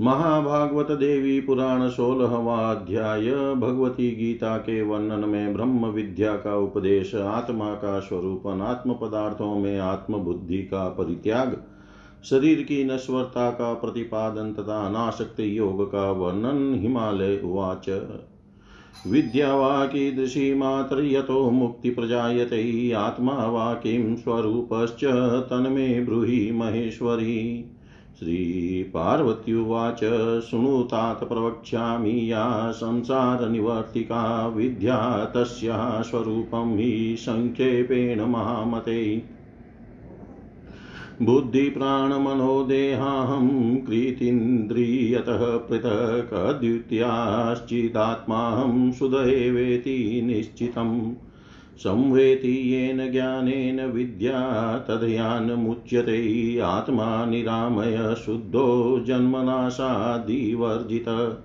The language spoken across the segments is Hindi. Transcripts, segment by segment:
महाभागवत देवी पुराण सोलहवा अध्याय भगवती गीता के वर्णन में ब्रह्म विद्या का उपदेश, आत्मा का स्वरूप आत्म पदार्थों में आत्म बुद्धि का परित्याग, शरीर की नश्वरता का प्रतिपादन तथा अनाशक्त योग का वर्णन, हिमालय उवाच। विद्या वा कीदृशी मुक्ति प्रजायते, आत्मा वा किं स्वरूपश्च तन्मे ब्रूहि महेश्वरी। श्रीपार्वत्युवाच शृणुतात प्रवक्ष्यामि या संसारनिवर्तिका विद्या तस्याः स्वरूपं हि संक्षेपेण महामते। बुद्धिप्राणमनोदेहाहं कृतीन्द्रियतः पृथक् अद्वितीयाश्चिदात्माहं सुदयेवेति निश्चितम्। संवेति येन ज्ञानेन विद्या तदयान्मुच्यते आत्मा निरामय शुद्धो जन्मनाशादिवर्जित।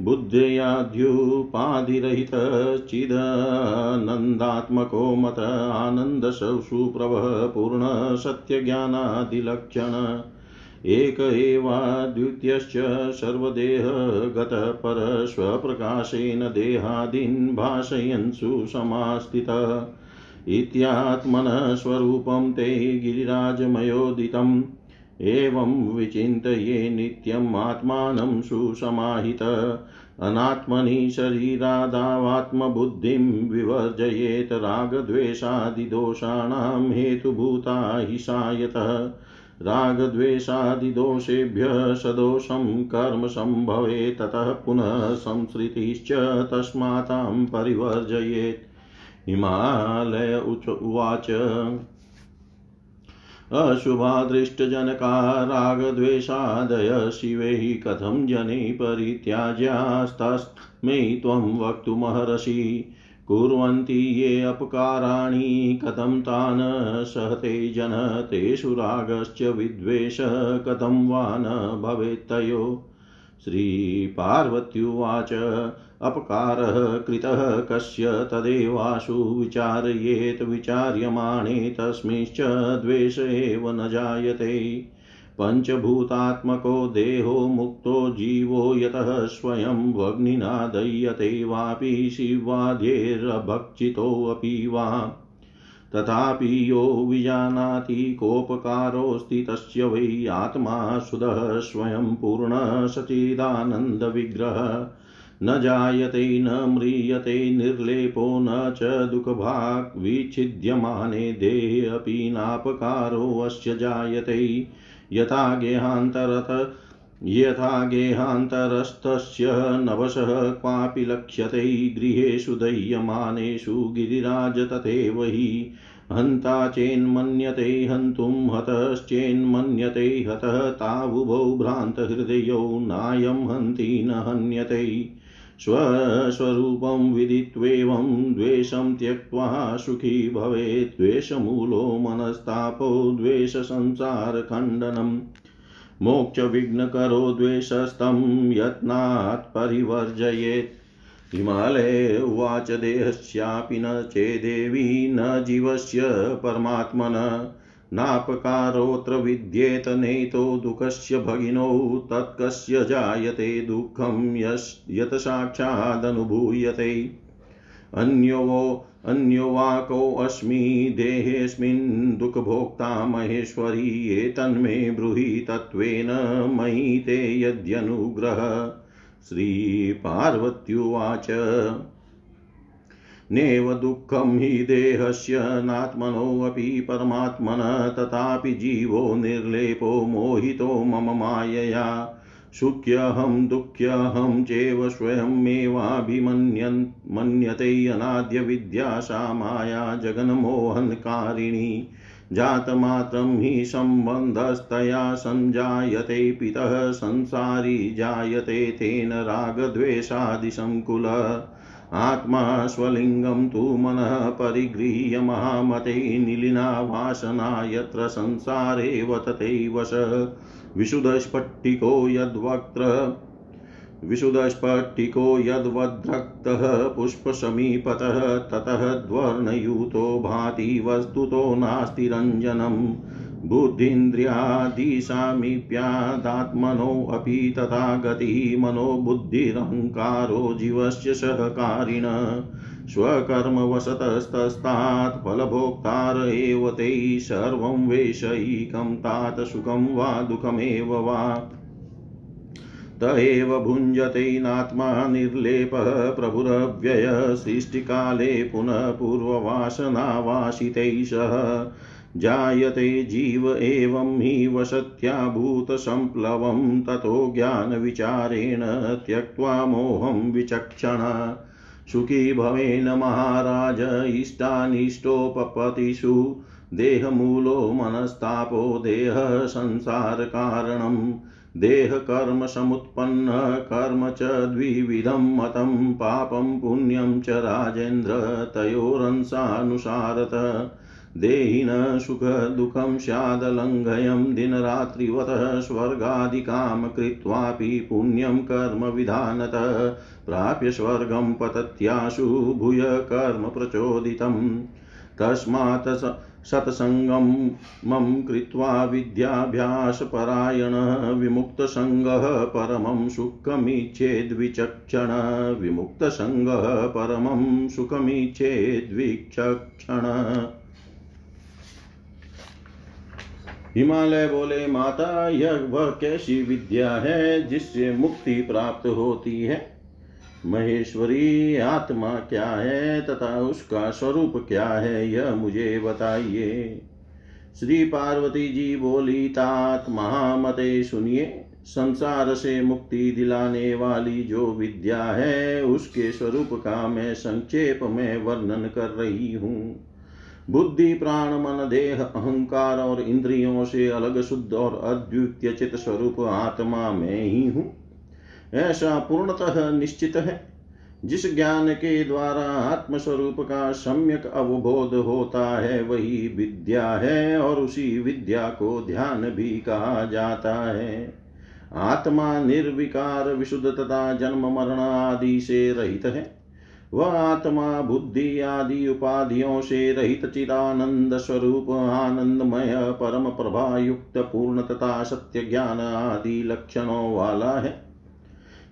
बुद्ध्ययाद्युपाधिरहितश्चिदनन्दात्मको मत आनन्दसुप्रभः पूर्णसत्यज्ञानादिलक्षण एक एवाद्वितीयश्च सर्वदेहगतः परस्वप्रकाशेन देहादीन् भाषयन् सुसमास्थितः। इत्यात्मनः ते गिरिराजमयोदितम्। एवं विचिन्तये नित्यम् आत्मानं सुसमाहित। अनात्मनि शरीरादावात्मबुद्धिं विवर्जयेत् रागद्वेषादिदोषाणां हेतुभूता हि सायतः रागद्वेषादिदोषेभ्यः सदोषं कर्म सम्भवे ततः पुनः संसृतिश्च तस्मातां परिवर्जयेत्। हिमालय उच उवाच। अशुभादृष्टजनका रागद्वेषादय शिवैः कथं जने परित्याज्यास्तस्मै त्वं वक्तुमर्हसि। कुर्वन्ति ये अपकाराणि, कथं तान् सहते जन, तेषु रागश्च विद्वेष, कथं वा न भवेत्तयो श्रीपार्वत्युवाच, अपकारः कृतः कस्य तदेवाशु विचारयेत्, विचार्यमाणे तस्मिंश्च द्वेष एव न जायते। पञ्चभूतात्मको देहो मुक्तो जीवो यतः स्वयं वग्निना दह्यते वापि शिवाद्यैर्भक्षितोऽपि वा। तथापि यो विजानाति कोपकारोऽस्ति तस्य वै आत्मा सुधः स्वयं पूर्णः सचिदानन्दविग्रह न जायते, न म्रियते, निर्लेपो न च दुःखभाक् विच्छिद्यमाने देहे अपि नापकारोऽस्य जायते। यथा गेहान्तरत यथा गेहान्तरस्तस्य नवशः क्वापि लक्ष्यते गृहेषु दह्यमानेषु गिरिराज तथैव हि। हन्ता चेन्मन्यते हन्तुं हतश्चेन्मन्यते हतः तावुभौ भ्रान्तहृदयौ नायं हन्ति न हन्यते। स्वस्वरूपं विदित्वेवं द्वेषं त्यक्त्वा सुखी भवेत्, द्वेषमूलो मनस्तापो द्वेषसंसारखण्डनम् मोक्षविघ्नकरो द्वेषस्तं यत्नात् परिवर्जयेत्। हिमालये उवाच देहस्यापि न चेदेवी, न जीवस्य परमात्मन। नापकारोऽत्र विद्येत नेतो दुःखस्य भगिनौ, तत्कस्य जायते दुःखं यस्, यत् साक्षादनुभूयते। अन्यो अन्यो वाकोऽस्मि देहेऽस्मिन् दुःखभोक्ता महेश्वरी एतन्मे ब्रूहि तत्त्वेन मयि ते यद्यनुग्रह। श्रीपार्वत्युवाच। नेव दुःखं हि देहस्य नात्मनोऽपि परमात्मन, तथापि जीवो निर्लेपो मोहितो मम मायया। सुख्यहं दुःख्यहं चैव स्वयमेवाभिमन्यन् मन्यते अनाद्यविद्या सा माया जगन्मोहनकारिणी। जातमात्रं हि सम्बन्धस्तया सञ्जायते पितः, संसारी जायते तेन रागद्वेषादिसङ्कुलः। आत्मा स्वलिङ्गं तु मनः परिगृह्य महामते निलिना वासना यत्र संसारे वतते वश विशुधस्फटिको यद्वक्त्र विशुधस्फटिको यद्वद्रक्तः, पुष्पसमीपतः, ततः द्वर्णयुतो भाति वस्तुतो नास्ति रञ्जनम्। बुद्धीन्द्रियादिसामीप्यादात्मनोऽपि तथा गतिः मनोबुद्धिरहङ्कारो जीवस्य सहकारिण। स्वकर्मवशतस्तस्तात् फलभोक्तार एव ते सर्वं वेशयिकं तात सुखं वा दुःखमेव वा। त एव भुञ्जते नात्मा निर्लेपः प्रभुरव्यय पुनः पूर्ववासनावासितैः सह। जायते जीव एवं हि वसत्याभूतसम्प्लवं ततो ज्ञानविचारेण त्यक्त्वा मोहं विचक्षण। सुखी भवेन महाराज, इष्टानिष्टोपपतिषु। देहमूलो मनस्तापो देहः संसारकारणम् देहकर्मसमुत्पन्न कर्म च द्विविधं मतं पापं पुण्यं च राजेन्द्र, तयोरंसानुसारत। देहिन सुखदुःखं स्यादलङ्घयं दिनरात्रिवतः स्वर्गादिकां कृत्वापि पुण्यं कर्म विधानतः प्राप्य स्वर्गं पतत्याशु भूय कर्म प्रचोदितम्। तस्मात् सत्सङ्गमं कृत्वा विद्याभ्यासपरायणः विमुक्तसङ्गः परमं सुखमिच्छेद्विचक्षण विमुक्तसङ्गः परमं सुखमिच्छेद्विचक्षण। हिमालय बोले, माता, यह वह कैसी विद्या है जिससे मुक्ति प्राप्त होती है? महेश्वरी, आत्मा क्या है तथा उसका स्वरूप क्या है, यह मुझे बताइए। श्री पार्वती जी बोली, तात, महामते सुनिए, संसार से मुक्ति दिलाने वाली जो विद्या है, उसके स्वरूप का मैं संक्षेप में वर्णन कर रही हूँ। बुद्धि, प्राण, मन, देह, अहंकार और इंद्रियों से अलग शुद्ध और अद्वितीय चित स्वरूप आत्मा में ही हूँ। ऐसा पूर्णतः निश्चित है। जिस ज्ञान के द्वारा आत्मस्वरूप का सम्यक अवबोध होता है, वही विद्या है और उसी विद्या को ध्यान भी कहा जाता है। आत्मा निर्विकार, विशुद्ध तथा जन्म, मरण आदि से रहित है। वह आत्मा बुद्धि आदि उपाधियों से रहित चिदानंद स्वरूप, आनंदमय, परम प्रभा युक्त पूर्ण तथा सत्य ज्ञान आदि लक्षणों वाला है।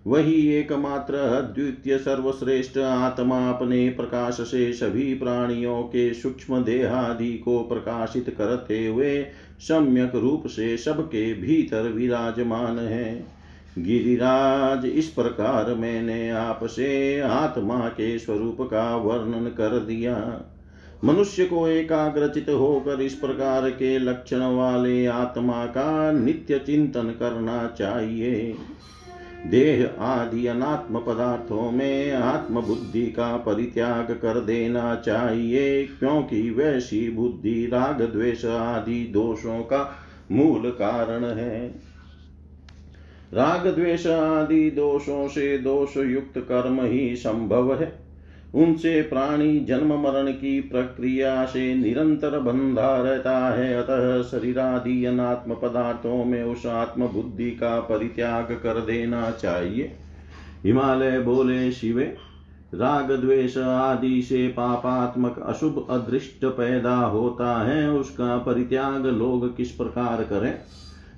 वही एकमात्र अद्वितीय सर्वश्रेष्ठ आत्मा अपने प्रकाश से सभी प्राणियों के सूक्ष्म देहादि को प्रकाशित करते हुए सम्यक रूप से सबके भीतर विराजमान है। गिरिराज, इस प्रकार मैंने आपसे आत्मा के स्वरूप का वर्णन कर दिया। मनुष्य को एकाग्रचित होकर इस प्रकार के लक्षण वाले आत्मा का नित्य चिंतन करना चाहिए। देह आदि अनात्म पदार्थों में आत्म बुद्धि का परित्याग कर देना चाहिए, क्योंकि वैसी बुद्धि, राग, द्वेष आदि दोषों का मूल कारण है। राग द्वेष आदि दोषों से दोष युक्त कर्म ही संभव है। उनसे प्राणी जन्म मरण की प्रक्रिया से निरंतर बंधा रहता है। अतः शरीरादि अनात्म पदार्थों में उस आत्म बुद्धि का परित्याग कर देना चाहिए। हिमालय बोले, शिवे राग द्वेष आदि से पापात्मक अशुभ अदृष्ट पैदा होता है। उसका परित्याग लोग किस प्रकार करें?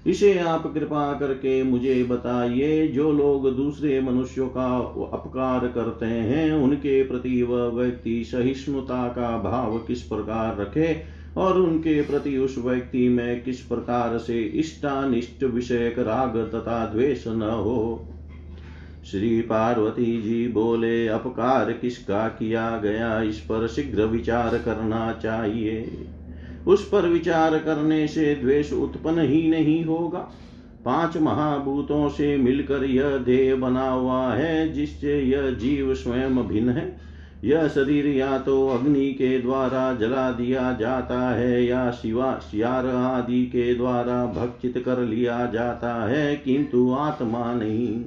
इसे आप कृपा करके मुझे बताइए, जो लोग दूसरे मनुष्यों का अपकार करते हैं, उनके प्रति वह व्यक्ति सहिष्णुता का भाव किस प्रकार रखे, और उनके प्रति उस व्यक्ति में किस प्रकार से इष्टानिष्ट विषयक राग तथा द्वेष न हो। श्री पार्वती जी बोले, अपकार किसका किया गया, इस पर शीघ्र विचार करना चाहिए। उस पर विचार करने से द्वेष उत्पन्न ही नहीं होगा। पाँच महाभूतों से मिलकर यह देह बना हुआ है, जिससे यह जीव स्वयं भिन्न है। यह शरीर या तो अग्नि के द्वारा जला दिया जाता है, या शिवा शियार आदि के द्वारा भक्षित कर लिया जाता है, किंतु आत्मा नहीं।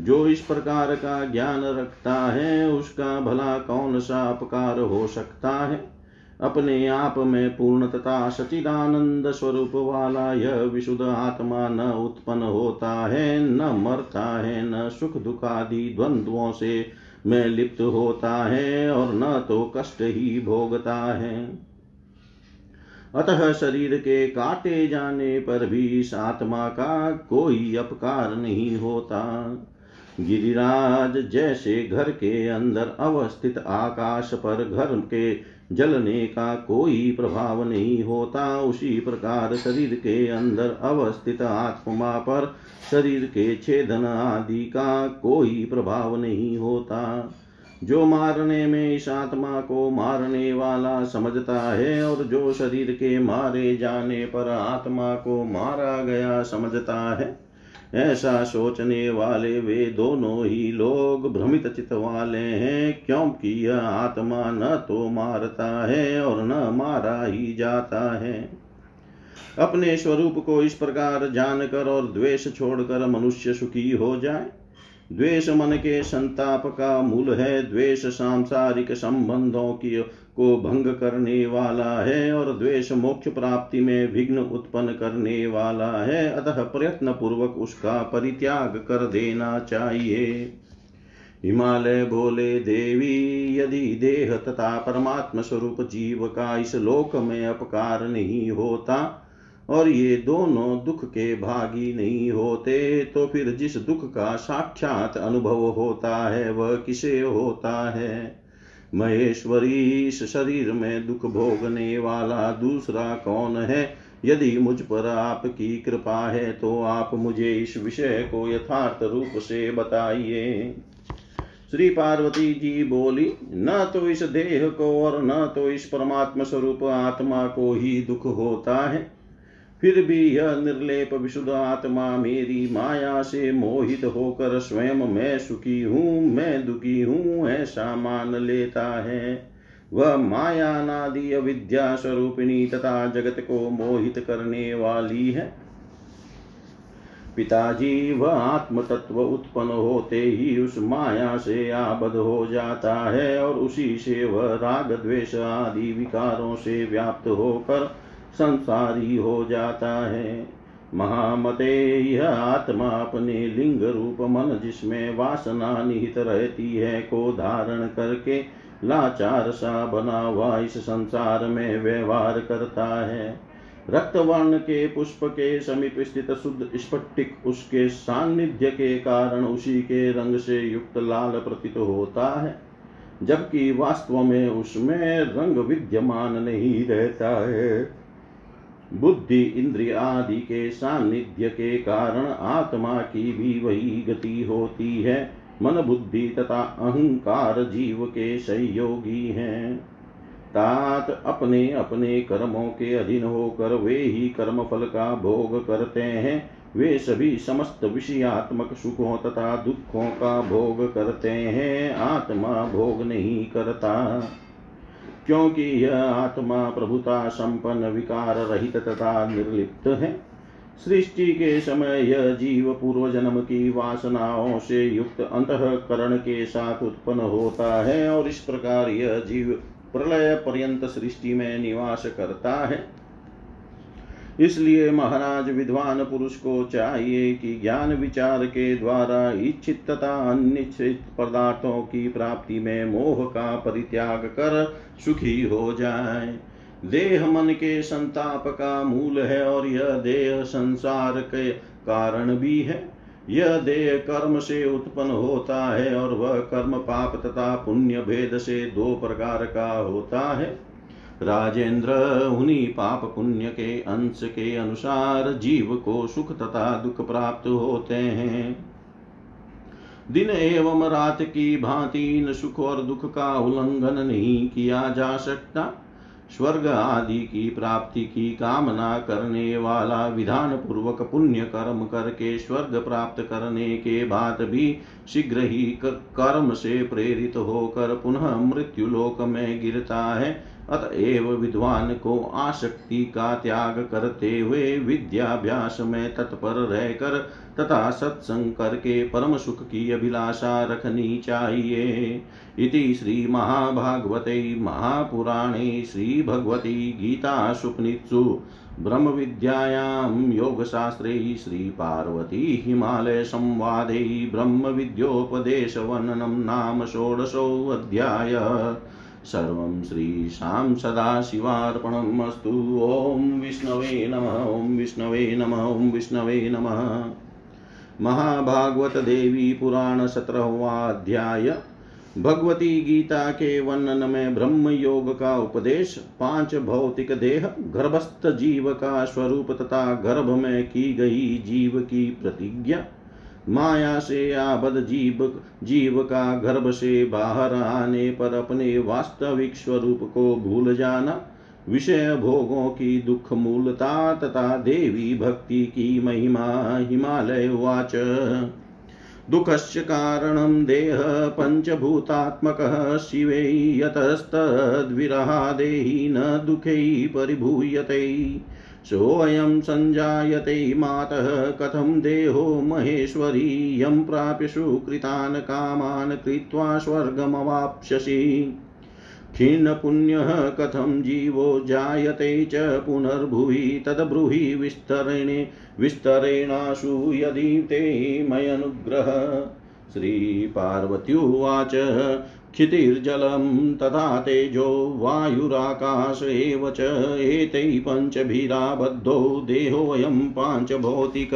जो इस प्रकार का ज्ञान रखता है, उसका भला कौन सा अपकार हो सकता है? अपने आप में पूर्ण तथा सचिदानंद स्वरूप वाला यह विशुद्ध आत्मा न उत्पन्न होता है, न मरता है, न सुख दुख आदि द्वंद्वों से में लिप्त होता है और न तो कष्ट ही भोगता है। अतः शरीर के काटे जाने पर भी इस आत्मा का कोई अपकार नहीं होता। गिरिराज जैसे घर के अंदर अवस्थित आकाश पर घर के जलने का कोई प्रभाव नहीं होता। उसी प्रकार शरीर के अंदर अवस्थित आत्मा पर शरीर के छेदन आदि का कोई प्रभाव नहीं होता। जो मारने में इस आत्मा को मारने वाला समझता है और जो शरीर के मारे जाने पर आत्मा को मारा गया समझता है ऐसा सोचने वाले वे दोनों ही लोग भ्रमित चित वाले हैं। क्योंकि यह आत्मा न तो मारता है और न मारा ही जाता है। अपने स्वरूप को इस प्रकार जानकर और द्वेष छोड़कर मनुष्य सुखी हो जाए। द्वेष मन के संताप का मूल है। द्वेष सांसारिक संबंधों की को भंग करने वाला है। और द्वेष मोक्ष प्राप्ति में विघ्न उत्पन्न करने वाला है। अतः प्रयत्न पूर्वक उसका परित्याग कर देना चाहिए। हिमालय बोले, देवी, यदि देह तथा परमात्म स्वरूप जीव का इस लोक में अपकार नहीं होता और ये दोनों दुख के भागी नहीं होते तो फिर जिस दुख का साक्षात अनुभव होता है, वह किसे होता है? महेश्वरी इस शरीर में दुख भोगने वाला दूसरा कौन है? यदि मुझ पर आपकी कृपा है तो आप मुझे इस विषय को यथार्थ रूप से बताइए। श्री पार्वती जी बोली, न तो इस देह को और न तो इस परमात्मा स्वरूप आत्मा को ही दुख होता है। फिर भी यह निर्लेप विशुद्ध आत्मा मेरी माया से मोहित होकर स्वयं मैं सुखी हूँ, मैं दुखी हूँ ऐसा मान लेता है। वह माया नादि अविद्या स्वरूपिणी तथा जगत को मोहित करने वाली है। पिताजी, वह आत्म तत्व उत्पन्न होते ही उस माया से आबद्ध हो जाता है और उसी से वह राग, द्वेष आदि विकारों से व्याप्त होकर संसारी हो जाता है। महामते यह आत्मा अपने लिंग रूप मन जिसमें वासना निहित रहती है को धारण करके लाचार सा बना हुआ इस संसार में व्यवहार करता है। रक्त वर्ण के पुष्प के समीप स्थित शुद्ध स्फटिक उसके सान्निध्य के कारण उसी के रंग से युक्त लाल प्रतीत होता है, जबकि वास्तव में उसमें रंग विद्यमान नहीं रहता है। बुद्धि इंद्रिय आदि के सानिध्य के कारण आत्मा की भी वही गति होती है। मन बुद्धि तथा अहंकार जीव के सहयोगी हैं। तात अपने अपने कर्मों के अधीन होकर वे ही कर्म फल का भोग करते हैं। वे सभी समस्त विषयात्मक सुखों तथा दुखों का भोग करते हैं। आत्मा भोग नहीं करता। क्योंकि यह आत्मा प्रभुता संपन्न विकार रहित तथा निर्लिप्त है। सृष्टि के समय यह जीव पूर्व जन्म की वासनाओं से युक्त अंतकरण के साथ उत्पन्न होता है और इस प्रकार यह जीव प्रलय पर्यंत सृष्टि में निवास करता है। इसलिए महाराज विद्वान पुरुष को चाहिए कि ज्ञान विचार के द्वारा इच्छित तथा अनिश्चित पदार्थों की प्राप्ति में मोह का परित्याग कर सुखी हो जाए। देह मन के संताप का मूल है और यह देह संसार के कारण भी है। यह देह कर्म से उत्पन्न होता है और वह कर्म पाप तथा पुण्य भेद से दो प्रकार का होता है। राजेंद्र उन्हीं पाप पुण्य के अंश के अनुसार जीव को सुख तथा दुख प्राप्त होते हैं। दिन एवं रात की भांति इन सुख और दुख का उल्लंघन नहीं किया जा सकता। स्वर्ग आदि की प्राप्ति की कामना करने वाला विधान पूर्वक पुण्य कर्म करके स्वर्ग प्राप्त करने के बाद भी शीघ्र ही कर्म से प्रेरित होकर पुनः मृत्यु लोक में गिरता है। अतएव विद्वान को आसक्ति का त्याग करते हुए विद्याभ्यास में तत्पर रहकर तथा सत्संग करके परम सुख की अभिलाषा रखनी चाहिए। इति श्रीमहाभागवते महापुराणे श्रीभगवती गीतासुपनित्सु ब्रह्मविद्यायां योगशास्त्रे श्रीपार्वती हिमालयसंवादे ब्रह्मविद्योपदेशवर्णनं नाम षोडशोऽध्याय सर्वं श्रीशां सदाशिवार्पणम् अस्तु। ॐ विष्णवे नमः, ॐ विष्णवे नमः, ॐ विष्णवे नमः। महाभागवत देवी पुराण सत्रहवाध्याय, भगवती गीता के वर्णन में ब्रह्म योग का उपदेश, पाँच भौतिक देह, गर्भस्थ जीव का स्वरूप तथा गर्भ में की गई जीव की प्रतिज्ञा माया से आबद जीव जीव का गर्भ से बाहर आने पर अपने वास्तविक स्वरूप को भूल जाना, विषय भोगों की दुख मूलता तथा देवी भक्ति की महिमा हिमालय वाच। दुःखस्य कारणं देह पञ्चभूतात्मकः शिवै यतस्तद्विरहादेहि न दुःखै परिभूयते। सोऽयं सञ्जायते मातः, कथं देहो महेश्वरी, यं प्राप्य सुकृतान् कामान् कृत्वा स्वर्गमवाप्स्यसि। खिन्नपुण्यः, कथं जीवो जायते च पुनर्भुवि, तद्ब्रूहि विस्तरेणे विस्तरेणाशु यदि ते मयनुग्रह। श्रीपार्वत्युवाच क्षितिर्जलं तथा तेजो वायुराकाश एव च एतैः पञ्चभिराबद्धो देहोऽयं पाञ्चभौतिक।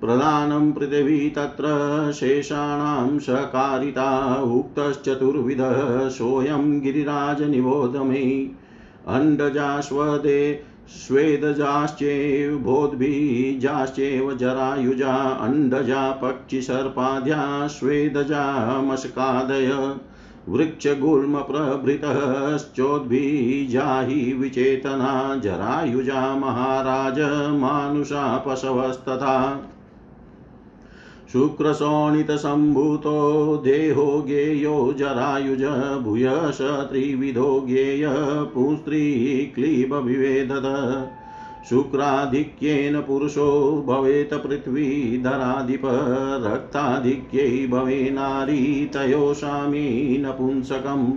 प्रधानं पृथिवी तत्र शेषाणां सकारिता उक्तश्चतुर्विधः सोऽयं गिरिराजनिबोध मे। अण्डजास्वदे स्वेदजाश्चैव बोद्बीजाश्चैव जरायुजा अण्डजा पक्षिसर्पाद्या स्वेदजा मशकादय वृक्षगुल्मप्रभृतश्चोद्बीजा जाहि विचेतना जरायुजा महाराज मानुषा पशवस्तथा शुक्रशोणितसम्भूतो देहो ज्ञेयो जरायुज भूयश त्रिविधो ज्ञेय पुंस्त्रीक्लीबविवेदद शुक्राधिक्येन पुरुषो भवेत् पृथ्वीधराधिप रक्ताधिक्यै भवे नारी तयोषामी नपुंसकम्।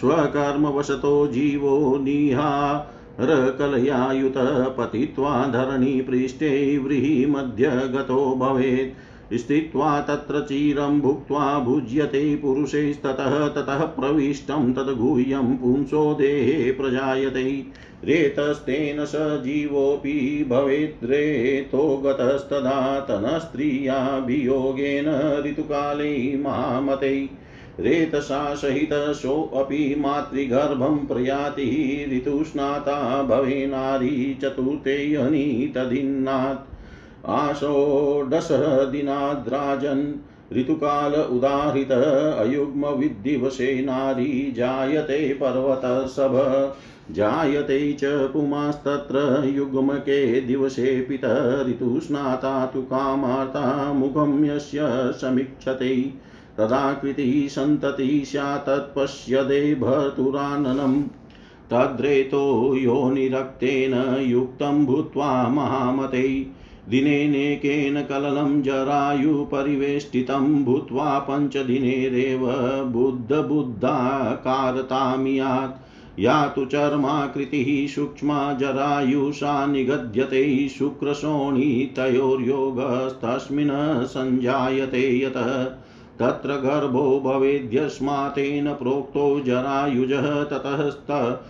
स्वकर्मवशतो जीवो निहा, रकलयायुत पतित्वा धरणीपृष्ठे व्रीहिमध्य गतो भवेत्। स्थित्वा तत्र चिरं भुक्त्वा भुज्यते पुरुषैस्ततः, ततः प्रविष्टं तद्गुह्यं पुंसो देहे प्रजायते। रेतस्तेन स जीवोऽपि भवेद्रेतो गतस्तदा तनस्त्रियाभियोगेन ऋतुकाले महामते। रेतसा सहितशोऽपि मातृगर्भं प्रयाति ऋतुस्नाता भवे नारी चतुर्थे हनि तदिन्नात् आषोडशदिनाद्राजन् ऋतुकाल उदाहृत अयुग्मविद्दिवसे नारी जायते पर्वतसभ। जायते च पुमास्तत्र युग्मके दिवसे पित ऋतुस्नाता तु कामार्ता मुखं यस्य समीक्षते। तदाकृतिः सन्ततिः स्यात् तत्पश्यदे भर्तुराननम् तद्रेतो योनिरक्तेन युक्तं भूत्वा महामते। दिनेनेकेन कललं जरायुपरिवेष्टितं भूत्वा पञ्चदिनेरेव बुद्धबुद्धाकारतामियात् या तु चर्माकृतिः सूक्ष्मा जरायुषा निगद्यते, शुक्रशोणितयोर्योगस्तस्मिन् सञ्जायते यतः। तत्र गर्भो भवेद्यस्मातेन प्रोक्तो जरायुजः ततस्त।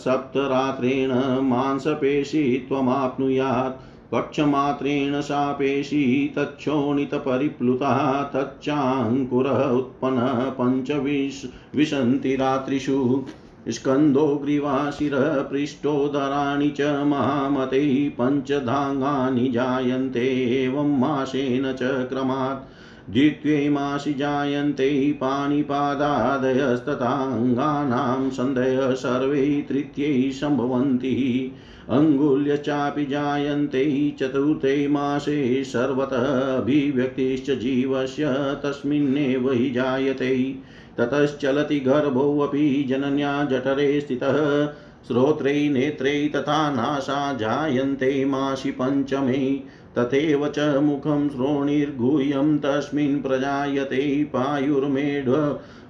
सप्तरात्रेण मांसपेशी त्वमाप्नुयात्। पक्षमात्रेण सा पेशी तच्छोणितपरिप्लुता तच्चाङ्कुरः उत्पन्नः पञ्चविश, विशन्ति रात्रिषु। स्कन्दो ग्रीवाशिरः पृष्ठोदराणि च महामते पञ्चधाङ्गानि जायन्ते, एवं मासेन च क्रमात्। द्वित्वे मासि जायन्ते, पाणिपादादयस्तथाङ्गानां सन्धयः सर्वे तृतीयै सम्भवन्ति। अङ्गुल्य चापि जायन्ते चतुर्थे मासे सर्वतः अभिव्यक्तिश्च जीवस्य तस्मिन्नेव हि जायते। ततश्चलति गर्भोऽपि जनन्या जठरे स्थितः। श्रोत्रे नेत्रे तथा नाशा जायन्ते मासि पञ्चमे। तथैव च मुखं श्रोणिर्गुह्यं तस्मिन् प्रजायते पायुर्मेढ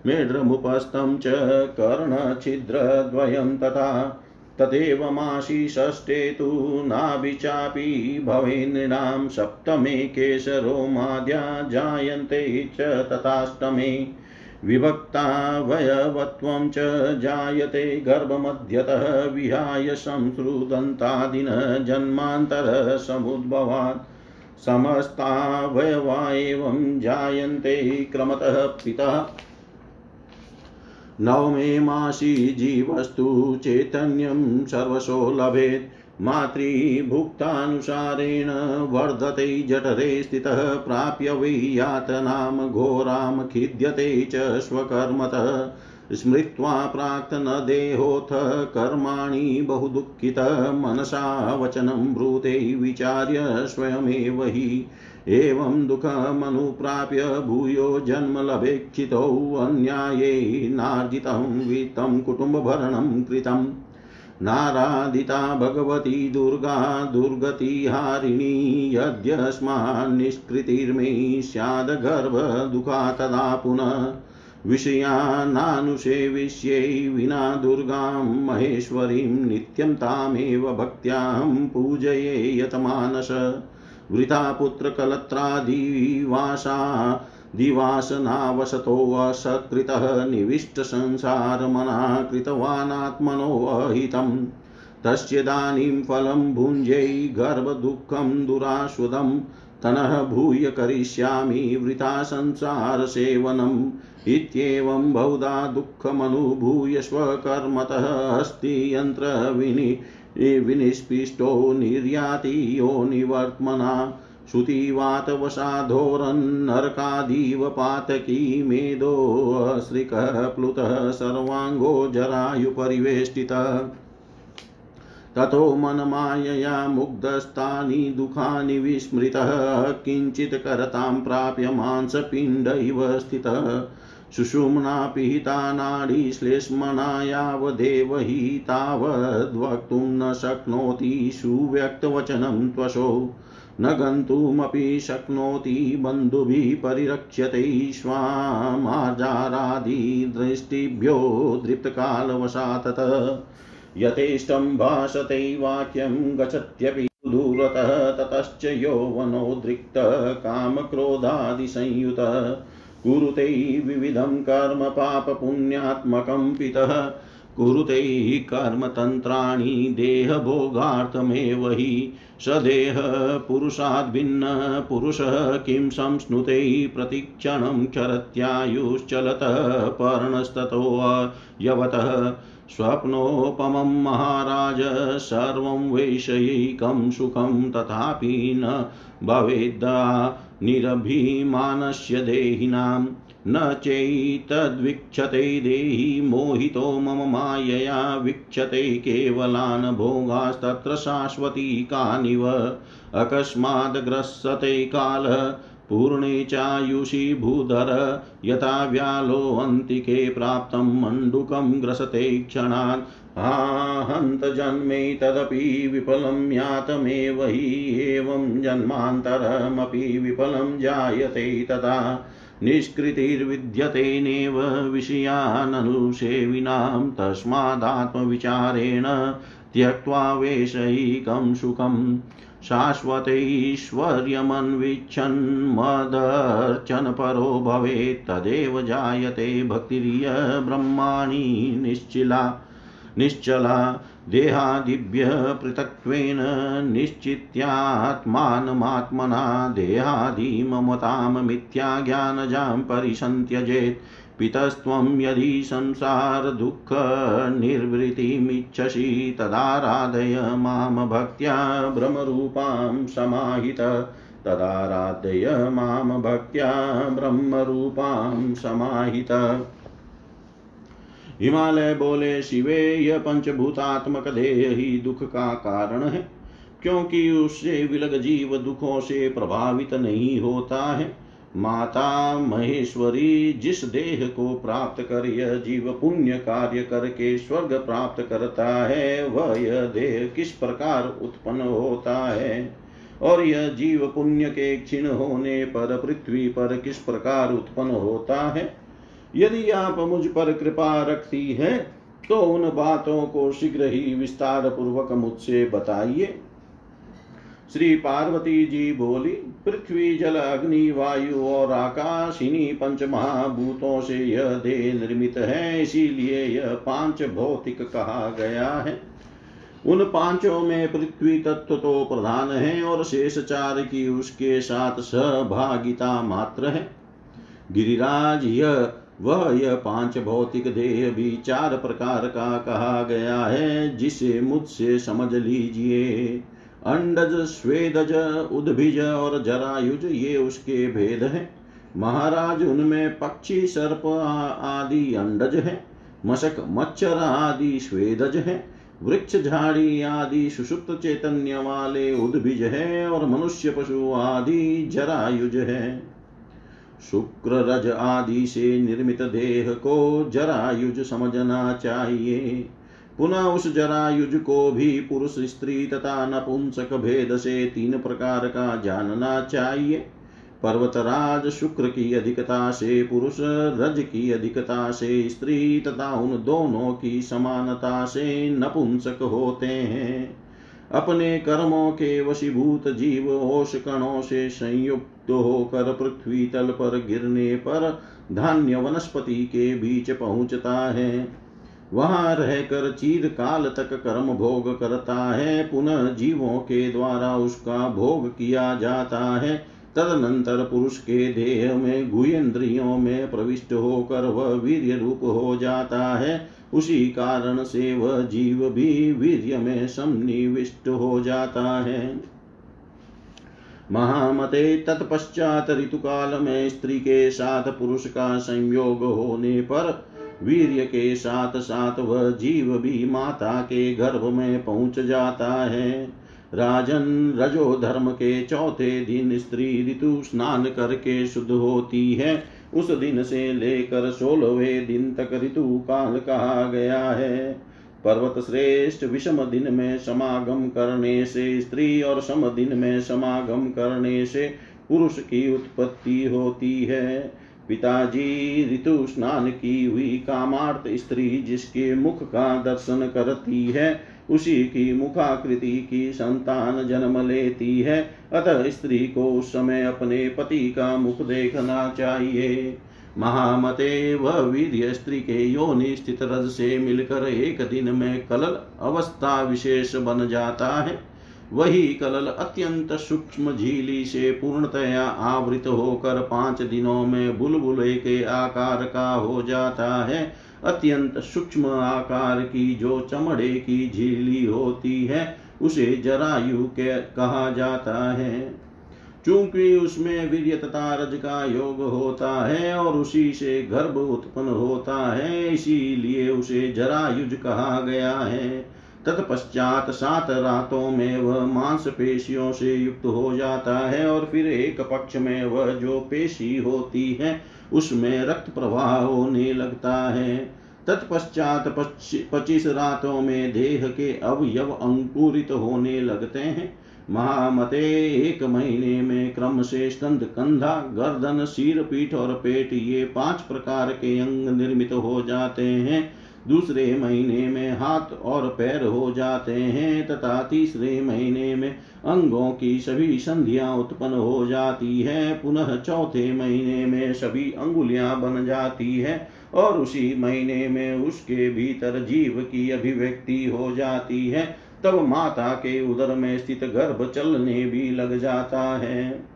मेढ्रमुपस्थं च कर्णछिद्रद्वयं तथा। तदेव मासि षष्ठे तु नाभिचापि भवेन्नृणां सप्तमे केशरोमाद्या जायन्ते च तथाष्टमे। विभक्तावयवत्वं च जायते गर्भमध्यतः विहाय संसृदन्तादिन जन्मान्तरसमुद्भवात् समस्तावयवा एवं जायन्ते क्रमतः पितः नवमे मासि जीवस्तु चैतन्यं सर्वशो लभेत् मातृभुक्तानुसारेण वर्धते जठरे स्थितः, प्राप्य वै यातनां घोरां खिद्यते च स्वकर्मतः। स्मृत्वा प्राक्तनदेहोऽथ कर्माणि बहुदुःखितः, मनसा वचनं ब्रूते विचार्य स्वयमेव हि एवं दुःखमनुप्राप्य भूयो जन्म लभेक्षितौ अन्यायेनार्जितं वित्तं कुटुम्बभरणं कृतम् नाराधिता भगवती दुर्गा दुर्गतिहारिणी यद्यस्मान्निष्कृतिर्मे स्याद्गर्भदुःखा तदा पुनः विषयानानुसेविष्यै विना दुर्गां महेश्वरीं नित्यं तामेव भक्त्याहं पूजये यतमानस वृथा पुत्रकलत्रादिवासा दिवासनावसतोऽसकृतः निविष्टसंसारमना कृतवानात्मनोऽहितम् तस्यदानीं फलं भुञ्जै गर्भदुःखं दुरास्वदं तनः भूय करिष्यामि वृथा संसारसेवनम्। इत्येवं बहुधा दुःखमनुभूय स्वकर्मतः अस्ति यन्त्रविनि विनिष्पिष्टो निर्याति यो निवर्त्मना। श्रुतिवातवसाधोरन्नरकादीव पातकी मेदोऽश्रिकः प्लुतः सर्वाङ्गो जरायुपरिवेष्टितः। ततो मनमायया मुग्धस्तानि दुःखानि विस्मृतः। किञ्चित् करतां प्राप्य मांसपिण्ड इव स्थितः। सुषुम्ना पिहिता नाडीश्लेष्मणा यावदेव हि तावद्वक्तुं न शक्नोति सुव्यक्तवचनं त्वशो। न गन्तुमपि शक्नोति बन्धुभिः परिरक्ष्यते स्वामार्जारादिदृष्टिभ्यो दृप्तकालवशात् यथेष्टं भाषते वाक्यं गच्छत्यपि दूरतः ततश्च यौवनोद्रिक्तः कुरुते विविधं कर्म पापपुण्यात्मकं पितः। कुरुते कर्मतन्त्राणि देहभोगार्थमेव हि। सदेह पुरुषाद्भिन्न पुरुषः किं संस्नुते प्रतिक्षणं क्षरत्यायुश्चलतः पर्णस्ततो यवतः। स्वप्नोपमं महाराज, सर्वं वैषयिकं सुखं तथापि न भवेद्दा निरभिमानस्य देहिनां। न चैतद्वीक्षते देहि मोहितो मम मायया, वीक्षते केवलान् भोगास्तत्र शाश्वती कानिव। अकस्माद्ग्रस्यते कालः पूर्णे चायुषी भूधर यथा व्यालोऽन्तिके प्राप्तं मण्डुकं ग्रसते क्षणात् हा हन्तजन्मे तदपि विफलं यातमेव हि एवं जन्मान्तरमपि विफलं जायते तदा। निष्कृतिर्विद्यतेनेव विषयाननुसेविनां तस्मादात्मविचारेण त्यक्त्वा वेशैकं सुखं शाश्वतैश्वर्यमन्विच्छन्मदर्चनपरो भवेत् तदेव जायते भक्तिरिय ब्रह्माणि निश्चिला निश्चला देहादिभ्यः पृथक्त्वेन निश्चित्यात्मानमात्मना देहादिममतां मिथ्याज्ञानजां परिसन्त्यजेत् पितस्त्वं यदि संसारदुःखनिर्वृतिमिच्छसि तदाराधय माँ भक्त्या ब्रह्मरूपां समाहित। तदाराधय माँ भक्त्या ब्रह्मरूपां समाहित। हिमालय बोले, शिवे, यह पंचभूतात्मक देह ही दुख का कारण है, क्योंकि उससे विलग जीव दुखों से प्रभावित नहीं होता है। माता महेश्वरी, जिस देह को प्राप्त कर यह जीव पुण्य कार्य करके स्वर्ग प्राप्त करता है, वह यह देह किस प्रकार उत्पन्न होता है? और यह जीव पुण्य के क्षीण होने पर पृथ्वी पर किस प्रकार उत्पन्न होता है? यदि आप मुझ पर कृपा रखती है तो उन बातों को शीघ्र ही विस्तार पूर्वक मुझसे बताइए। श्री पार्वती जी बोली, पृथ्वी, जल, अग्नि, वायु और आकाशिनी पंच महाभूतों से यह देह निर्मित है, इसीलिए यह पाँच भौतिक कहा गया है। उन पाँचों में पृथ्वी तत्व तो प्रधान है और शेष चार की उसके साथ सहभागिता मात्र है। गिरिराज, यह, वह, यह पाँच भौतिक देह भी चार प्रकार का कहा गया है, जिसे मुझसे समझ लीजिए। अंडज, स्वेदज, उद्भिज और जरायुज, ये उसके भेद हैं। महाराज, उनमें पक्षी, सर्प आदि अंडज है। मशक, मच्छर आदि स्वेदज है। वृक्ष, झाड़ी आदि सुषुप्त चैतन्य वाले उद्भिज है और मनुष्य, पशु आदि जरायुज है। शुक्र रज आदि से निर्मित देह को जरायुज समझना चाहिए। पुनः उस जरायुज को भी पुरुष, स्त्री तथा नपुंसक भेद से तीन प्रकार का जानना चाहिए। पर्वतराज शुक्र की अधिकता से, पुरुष रज की अधिकता से, स्त्री तथा उन दोनों की समानता से नपुंसक होते हैं। अपने कर्मों के वशीभूत जीव ओष कणों से संयुक्त होकर पृथ्वी तल पर गिरने पर धान्य वनस्पति के बीच पहुँचता है। वहाँ रहकर चीर काल तक कर्म भोग करता है, पुनः जीवों के द्वारा उसका भोग किया जाता है। तदनंतर पुरुष के देह में गुहेन्द्रियों में प्रविष्ट होकर वह वीर्य रूप हो जाता है। उसी कारण से वह जीव भी वीर्य में सन्निविष्ट हो जाता है। महामते तत्पश्चात ऋतुकाल में स्त्री के साथ पुरुष का संयोग होने पर वीर्य के साथ साथ वह जीव भी माता के गर्भ में पहुँच जाता है। राजन रजो धर्म के चौथे दिन स्त्री ऋतु स्नान करके शुद्ध होती है। उस दिन से लेकर सोलहवें दिन तक ऋतु काल कहा गया है। पर्वत श्रेष्ठ विषम दिन में समागम करने से, स्त्री और सम दिन में समागम करने से पुरुष की उत्पत्ति होती है। पिताजी ऋतु स्नान की हुई कामार्थ स्त्री जिसके मुख का दर्शन करती है, उसी की मुखाकृति की संतान जन्म लेती है। अतः स्त्री को उस समय अपने पति का मुख देखना चाहिए। महामते वह वीर स्त्री के योनि स्थित रज से मिलकर एक दिन में कलल अवस्था विशेष बन जाता है। वही कलल अत्यंत सूक्ष्म झीली से पूर्णतया आवृत होकर पाँच दिनों में बुलबुले के आकार का हो जाता है। अत्यंत सूक्ष्म आकार की जो चमड़े की झीली होती है, उसे जरायु के कहा जाता है। चूँकि उसमें वीर्य तथा रज का योग होता है और उसी से गर्भ उत्पन्न होता है, इसीलिए उसे जरायुज कहा गया है। तत्पश्चात सात रातों में वह मांस पेशियों से युक्त हो जाता है और फिर एक पक्ष में वह जो पेशी होती है, उसमें रक्त प्रवाह होने लगता है। तत्पश्चात पच्चीस रातों में देह के अवयव अंकुरित होने लगते हैं। महामते, एक महीने में क्रम से स्तंध कंधा, गर्दन, सिर, पीठ और पेट, ये पाँच प्रकार के अंग निर्मित हो जाते हैं। दूसरे महीने में हाथ और पैर हो जाते हैं, तथा तीसरे महीने में अंगों की सभी संधियाँ उत्पन्न हो जाती है। पुनः चौथे महीने में सभी अंगुलियाँ बन जाती है, और उसी महीने में उसके भीतर जीव की अभिव्यक्ति हो जाती है। तब माता के उदर में स्थित गर्भ चलने भी लग जाता है।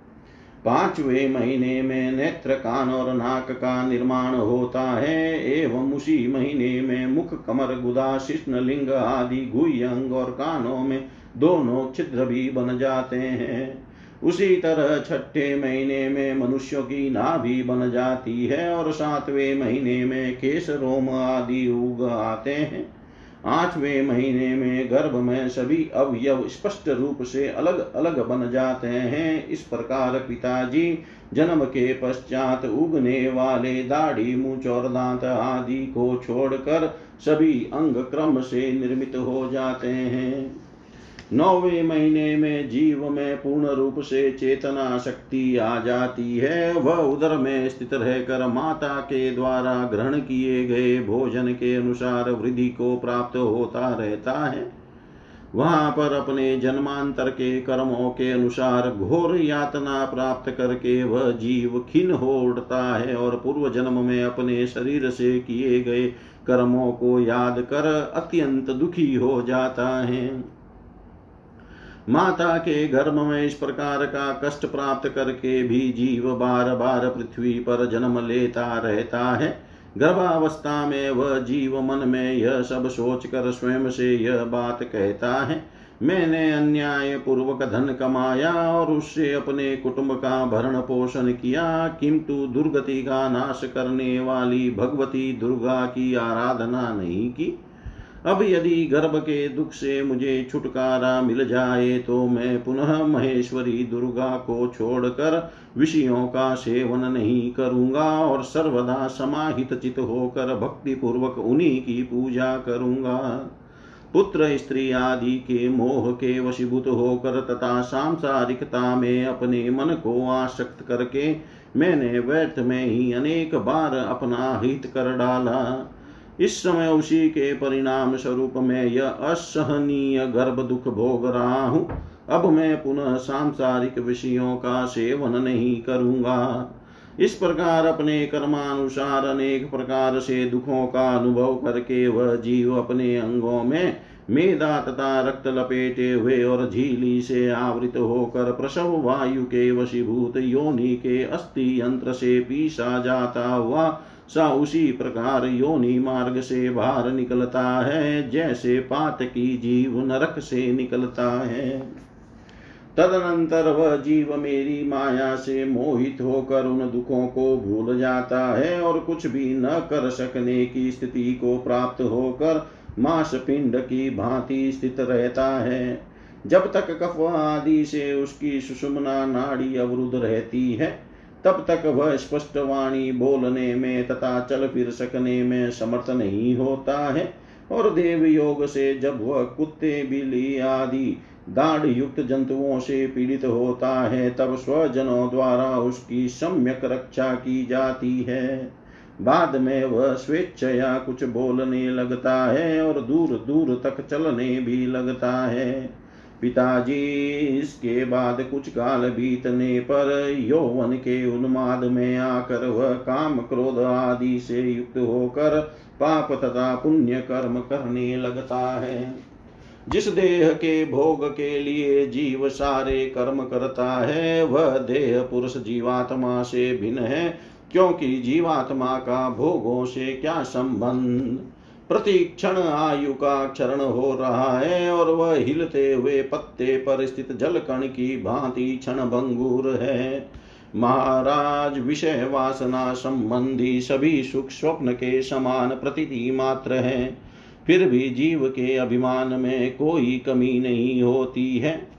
पांचवे महीने में नेत्र कान और नाक का निर्माण होता है। एवं उसी महीने में मुख, कमर, गुदा, शिष्ण, लिंग आदि गुह अंग और कानों में दोनों छिद्र भी बन जाते हैं। उसी तरह छठे महीने में मनुष्यों की नाभि बन जाती है और सातवें महीने में केश, रोम आदि उग आते हैं। आठवें महीने में, गर्भ में सभी अवयव स्पष्ट रूप से अलग अलग बन जाते हैं। इस प्रकार पिताजी जन्म के पश्चात उगने वाले दाढ़ी, मुँह और दांत आदि को छोड़कर सभी अंग क्रम से निर्मित हो जाते हैं। नौवे महीने में जीव में पूर्ण रूप से चेतना शक्ति आ जाती है। वह उदर में स्थित रहकर माता के द्वारा ग्रहण किए गए भोजन के अनुसार वृद्धि को प्राप्त होता रहता है। वहाँ पर अपने जन्मांतर के कर्मों के अनुसार घोर यातना प्राप्त करके वह जीव खिन हो उठता है और पूर्व जन्म में अपने शरीर से किए गए कर्मों को याद कर अत्यंत दुखी हो जाता है। माता के गर्भ में इस प्रकार का कष्ट प्राप्त करके भी जीव बार बार पृथ्वी पर जन्म लेता रहता है। गर्भावस्था में वह जीव मन में यह सब सोच कर स्वयं से यह बात कहता है, मैंने अन्याय पूर्वक धन कमाया और उससे अपने कुटुंब का भरण पोषण किया, किंतु दुर्गति का नाश करने वाली भगवती दुर्गा की आराधना नहीं की। अब यदि गर्भ के दुख से मुझे छुटकारा मिल जाए तो मैं पुनः महेश्वरी दुर्गा को छोड़कर विषयों का सेवन नहीं करूँगा और सर्वदा समाहित चित होकर भक्ति पूर्वक उन्हीं की पूजा करूँगा। पुत्र, स्त्री आदि के मोह के वशीभूत होकर तथा सांसारिकता में अपने मन को आसक्त करके मैंने व्यर्थ में ही अनेक बार अपना हित कर डाला। इस समय उसी के परिणाम स्वरूप में यह असहनीय गर्भ दुख भोग रहा हूँ। अब मैं पुनः सांसारिक विषयों का सेवन नहीं करूँगा। इस प्रकार अपने कर्मानुसार अनेक प्रकार से दुखों का अनुभव करके वह जीव अपने अंगों में मेदा तथा रक्त लपेटे हुए और झीली से आवृत होकर प्रसव वायु के वशीभूत योनि के अस्थि यंत्र से पीसा जाता हुआ सा उसी प्रकार योनि मार्ग से बाहर निकलता है, जैसे पात की जीव नरक से निकलता है। तदनंतर वह जीव मेरी माया से मोहित होकर उन दुखों को भूल जाता है और कुछ भी न कर सकने की स्थिति को प्राप्त होकर मास पिंड की भांति स्थित रहता है। जब तक कफ आदि से उसकी सुषुम्ना नाड़ी अवरुद्ध रहती है तब तक वह स्पष्ट वाणी बोलने में तथा चल फिर सकने में समर्थ नहीं होता है। और देव योग से जब वह कुत्ते, बिल्ली आदि दाढ़ युक्त जंतुओं से पीड़ित होता है, तब स्वजनों द्वारा उसकी सम्यक रक्षा की जाती है। बाद में वह स्वेच्छया कुछ बोलने लगता है और दूर दूर तक चलने भी लगता है। पिताजी, इसके बाद कुछ काल बीतने पर यौवन के उन्माद में आकर वह काम क्रोध आदि से युक्त होकर पाप तथा पुण्य कर्म करने लगता है। जिस देह के भोग के लिए जीव सारे कर्म करता है, वह देह पुरुष जीवात्मा से भिन्न है, क्योंकि जीवात्मा का भोगों से क्या संबंध? प्रति क्षण आयु का क्षरण हो रहा है और वह हिलते हुए पत्ते पर स्थित जल कण की भांति क्षण भंगुर है। महाराज, विषय वासना संबंधी सभी सुख स्वप्न के समान प्रतीति मात्र है। फिर भी जीव के अभिमान में कोई कमी नहीं होती है।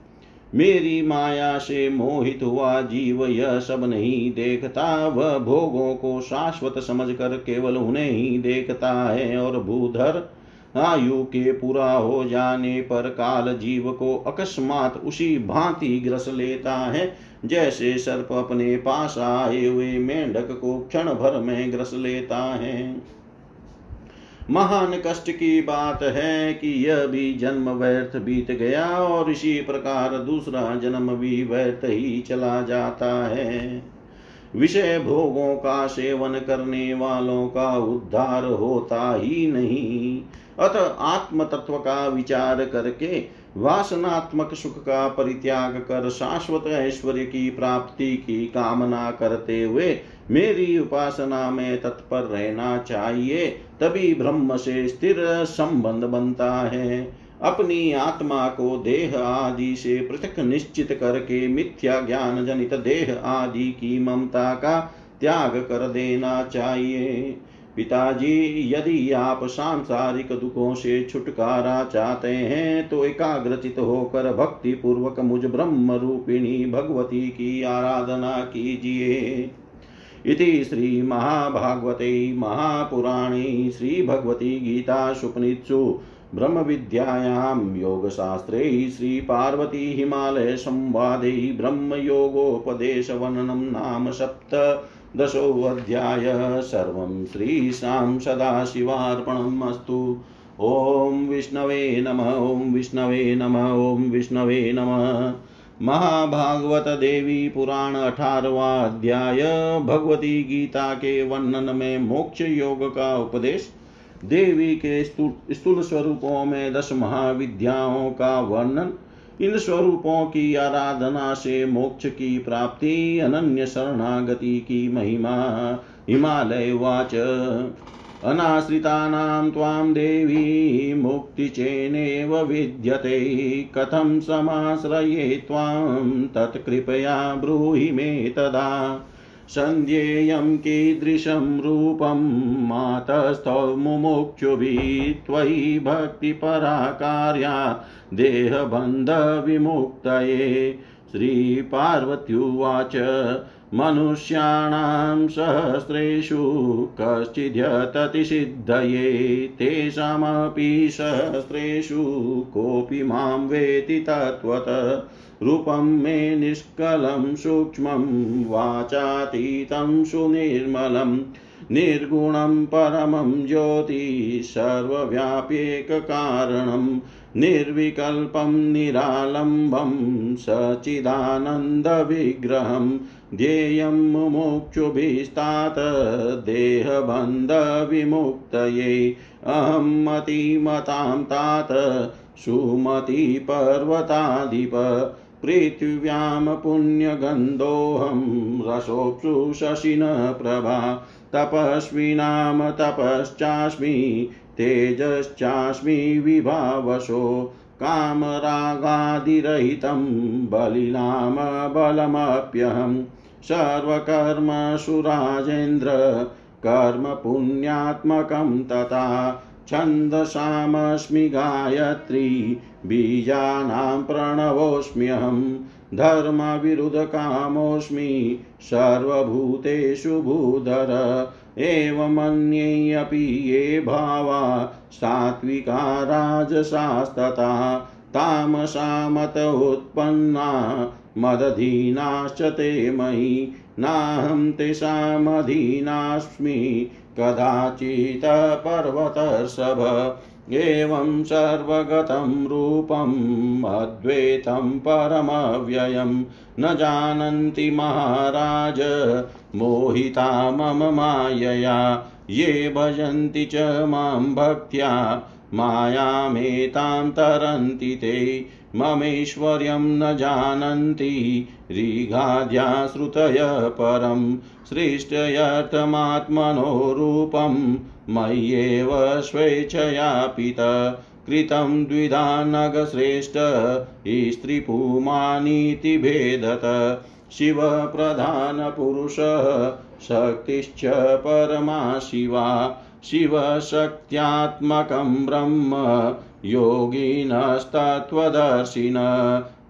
मेरी माया से मोहित हुआ जीव यह सब नहीं देखता। वह भोगों को शाश्वत समझकर केवल उन्हें ही देखता है और भूधर आयु के पूरा हो जाने पर काल जीव को अकस्मात उसी भांति ग्रस लेता है। जैसे सर्प अपने पास आए हुए मेंढक को क्षण भर में ग्रस लेता है। महान कष्ट की बात है कि यह भी जन्म व्यर्थ बीत गया और इसी प्रकार दूसरा जन्म भी व्यर्थ ही चला जाता है। विषय भोगों का सेवन करने वालों का उद्धार होता ही नहीं। अतः आत्म तत्व का विचार करके वासनात्मक सुख का परित्याग कर शाश्वत ऐश्वर्य की प्राप्ति की कामना करते हुए मेरी उपासना में तत्पर रहना चाहिए, तभी ब्रह्म से स्थिर संबंध बनता है। अपनी आत्मा को देह आदि से पृथक निश्चित करके मिथ्या ज्ञान जनित देह आदि की ममता का त्याग कर देना चाहिए। पिताजी, यदि आप सांसारिक दुखों से छुटकारा चाहते हैं तो एकाग्रचित होकर भक्ति पूर्वक मुझ ब्रह्म रूपिणी भगवती की आराधना कीजिए। इति श्रीमहाभागवते महापुराणे श्रीभगवती गीतासुपनित्सु ब्रह्मविद्यायां योगशास्त्रे हिमालयसंवादे ब्रह्मयोगोपदेशवर्णनं नाम सप्त। दशोऽध्याय सर्वं श्रीशां सदाशिवार्पणम् अस्तु। ॐ विष्णवे नमः, ॐ विष्णवे नमः, ॐ विष्णवे नमः। महाभागवत देवी पुराण अठारवा अध्याय भगवती गीता के वर्णन में मोक्ष योग का उपदेश, देवी के स्थूल स्वरूपों में दस महाविद्याओं का वर्णन इन स्वरूपों की आराधना से मोक्ष की प्राप्ति, अनन्य शरणागति की महिमा, हिमालय वाच। अनाश्रितानां त्वां देवी मुक्तिचेनेव विद्यते, कथं समाश्रये त्वां तत्कृपया ब्रूहि मे तदा। सन्ध्येयं कीदृशं रूपं मातस्थौ मुमुक्षुभिः त्वयि भक्तिपरा कार्या देहबन्धविमुक्तये। श्रीपार्वत्युवाच, मनुष्याणां सहस्रेषु कश्चिद्यततिसिद्धये तेषामपि सहस्रेषु कोऽपि माँ वेति तत्त्वत। रूपं मे निष्कलं सूक्ष्मं वाचातीतं सुनिर्मलं, निर्गुणं परमं ज्योति, सर्वव्याप्येककारणं, निर्विकल्पं निरालम्बं सचिदानन्दविग्रहं ध्येयं मुमुक्षुभिस्तात, देहबन्धविमुक्तये, अहं मतिमतां तात, सुमतिपर्वताधिप पृथिव्यां पुण्यगन्धोऽहं रसोऽप्सु शशिनप्रभा तपस्विनां तपश्चास्मि, तेजश्चास्मि विभावशो कामरागादिरहितं बलिनाम बलमप्यहं। सर्वकर्मसु कर्म पुण्यात्मकं तथा। छन्दसामस्मि गायत्री, बीजानां प्रणवोऽस्म्यहं, धर्मविरुद्धकामोऽस्मि, सर्वभूतेषु भूधर एवमन्ये ये भावा, सात्विका राजसास्तथा तामसामत उत्पन्ना मदधीनाश्च ते मयि, नाहं तेषामधीनास्मि कदाचित् पर्वतर्षभ एवं सर्वगतं रूपम् अद्वैतं परमव्ययं न जानन्ति महाराज, मोहिता मम मायया, ये भजन्ति च माँ भक्त्या, मायामेतां तरन्ति ते। ममेश्वर्यं न जानन्ति ऋगाद्याश्रुतय परं सृष्टयर्थमात्मनो रूपं मय्येव स्वेच्छया पित कृतं द्विधा नगश्रेष्ठ स्त्रीपुमानीति भेदत शिवप्रधानपुरुषः शक्तिश्च परमा शिवा शिवशक्त्यात्मकं ब्रह्म योगिनस्तत्त्वदर्शिन।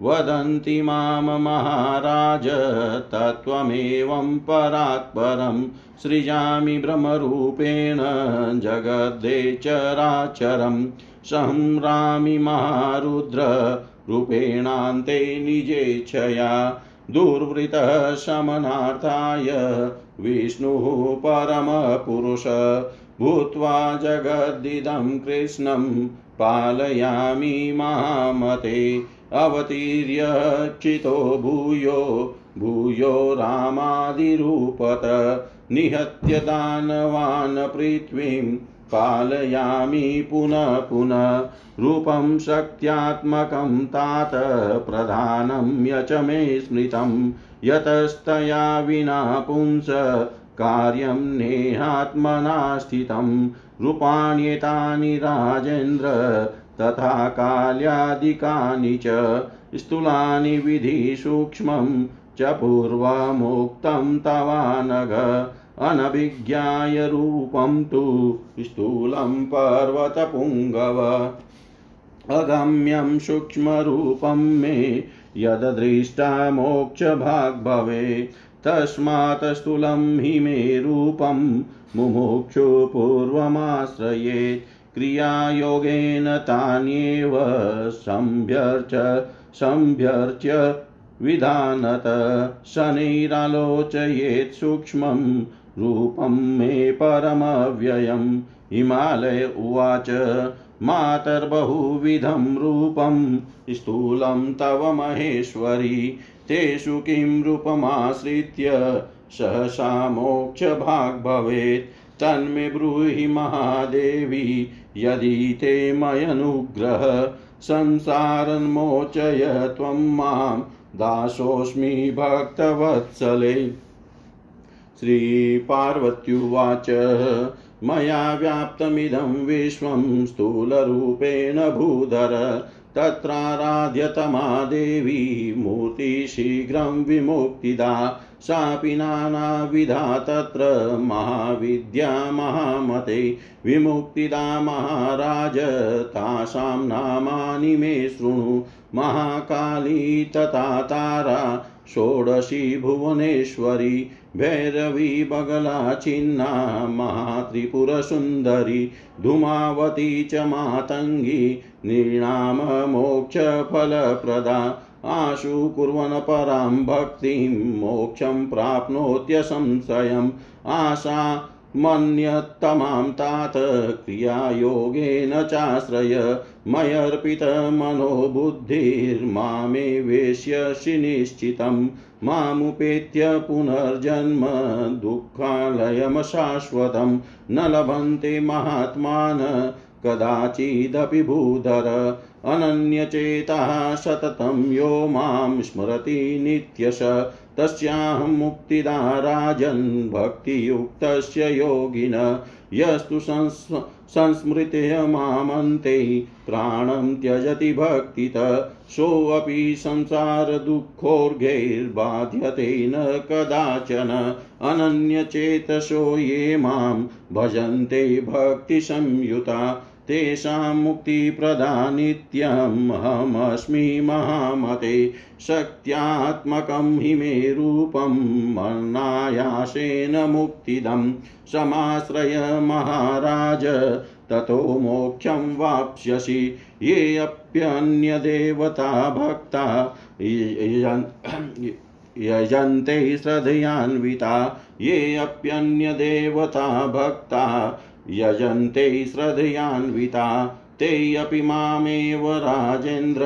वदन्ति माँ महाराज तत्त्वमेवं परात्परं। सृजामि ब्रह्मरूपेण जगद्दे चराचरं संरामि महारुद्र रूपेणान्ते निजेच्छया दुर्वृतः शमनार्थाय विष्णुः परमपुरुष। भूत्वा जगद्दिदं कृष्णं पालयामि महामते अवतीर्य चितो भूयो भूयो रामादिरूपत, निहत्य दानवान् पृथ्वीं पालयामि पुनः पुनः, रूपं शक्त्यात्मकं तात, प्रधानं यच मे स्मृतं, यतस्तया विना पुंस कार्यं नेहात्मना स्थितं रूपाण्येतानि राजेन्द्र तथा काल्यादिकानि च स्थूलानि विधिसूक्ष्मं च पूर्वमुक्तं तवानघ। अनभिज्ञाय रूपं तु स्थूलं पर्वतपुङ्गव। अगम्यं सूक्ष्मरूपं मे यददृष्टा मोक्षभाग् भवे तस्मात् स्थूलं हि मे रूपं मुमुक्षु पूर्वमाश्रयेत् क्रियायोगेन तान्येव सम्भ्यर्च सम्भ्यर्च्य विधानत शनैरालोचयेत् सूक्ष्मं रूपं मे परमव्ययं हिमालय उवाच, मातर्बहुविधं रूपं स्थूलं तव महेश्वरी। तेषु किं रूपमाश्रित्य सहसा मोक्षभाग् भवेत्। तन्मे ब्रूहि महादेवी, यदि ते मयनुग्रह संसारन्मोचय त्वं माँ दासोऽस्मि भक्तवत्सले। श्रीपार्वत्युवाच, मया व्याप्तमिदं विश्वं स्थूलरूपेण भूधर तत्राराध्यतमा देवी मूर्तिशीघ्रं विमुक्तिदा। सापि नानाविधा तत्र महाविद्या महामते। विमुक्तिदा महाराज, तासां नामानि मे शृणु। महाकाली तथा तारा षोडशी भुवनेश्वरी, भैरवी बगला छिन्ना महात्रिपुरसुन्दरी धूमावती च मातङ्गी नृणाम मोक्षफलप्रदा आशु कुर्वन् परां भक्तिं, मोक्षं प्राप्नोत्यसंशयम् आशा मन्यत्तमां तात, क्रियायोगेन चाश्रय मयर्पितमनोबुद्धिर्मामे वेश्यसि निश्चितं मामुपेत्य पुनर्जन्म दुःखालयमशाश्वतं न लभन्ते महात्मान कदाचिदपि भूधर अनन्यचेतः सततं यो माँ स्मरति नित्यश तस्याहं मुक्तिदा राजन् भक्तियुक्तस्य योगिन, यस्तु संस्मृत्य मामन्ते, प्राणं त्यजति भक्तित, सोऽपि संसारदुःखोर्घैर्बाध्यते न कदाचन, अनन्यचेतसो ये माँ भजन्ते भक्तिसंयुता। तेषां मुक्तिप्रदा नित्यमहमस्मि महामते, शक्त्यात्मकं हि मे रूपं मन्नायासेन मुक्तिदं। समाश्रय महाराज, ततो मोक्षं वाप्स्यसि। ये अप्यन्यदेवता भक्ता यजन्ते श्रद्धयान्विता। ये अप्यन्यदेवता भक्ता यजन्ते श्रद्धयान्विता, ते अपि मामेव राजेन्द्र।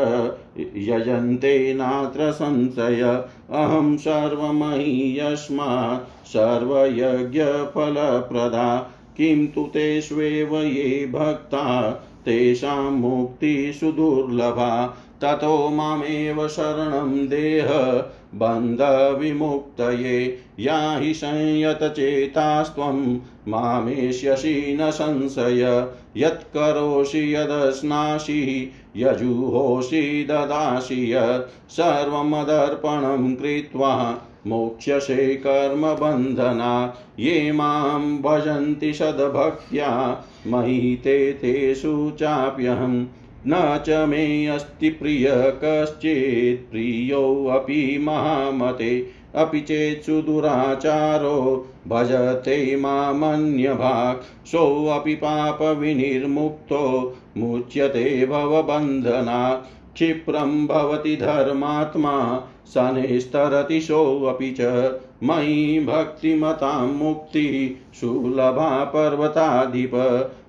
यजन्ते नात्र संशय, अहं सर्वमयि यस्मात् सर्वयज्ञफलप्रदा। किं तु तेष्वेव ये भक्ता, तेषां मुक्तिसुदुर्लभा ततो मामेव शरणं देह, बन्धविमुक्तये। या हि संयतचेतास्त्वं मामेष्यसि न संशय, यत्करोषि यदश्नासि यजुहोषि ददासि यत् सर्वमदर्पणं कृत्वा मोक्ष्यसे कर्मबन्धना, ये माँ भजन्ति सद्भक्त्या मयि ते तेषु चाप्यहम् न च मे अस्ति प्रिय कश्चित् प्रियोऽपि महामते। अपि चेत् सुदुराचारो भजते मामन्यभाक्। सोऽपि पापविनिर्मुक्तो मुच्यते भवबन्धनात्। क्षिप्रं भवति धर्मात्मा शनैस्तरति सोऽपि च। मयि भक्तिमतां मुक्ति सुलभा पर्वताधिप।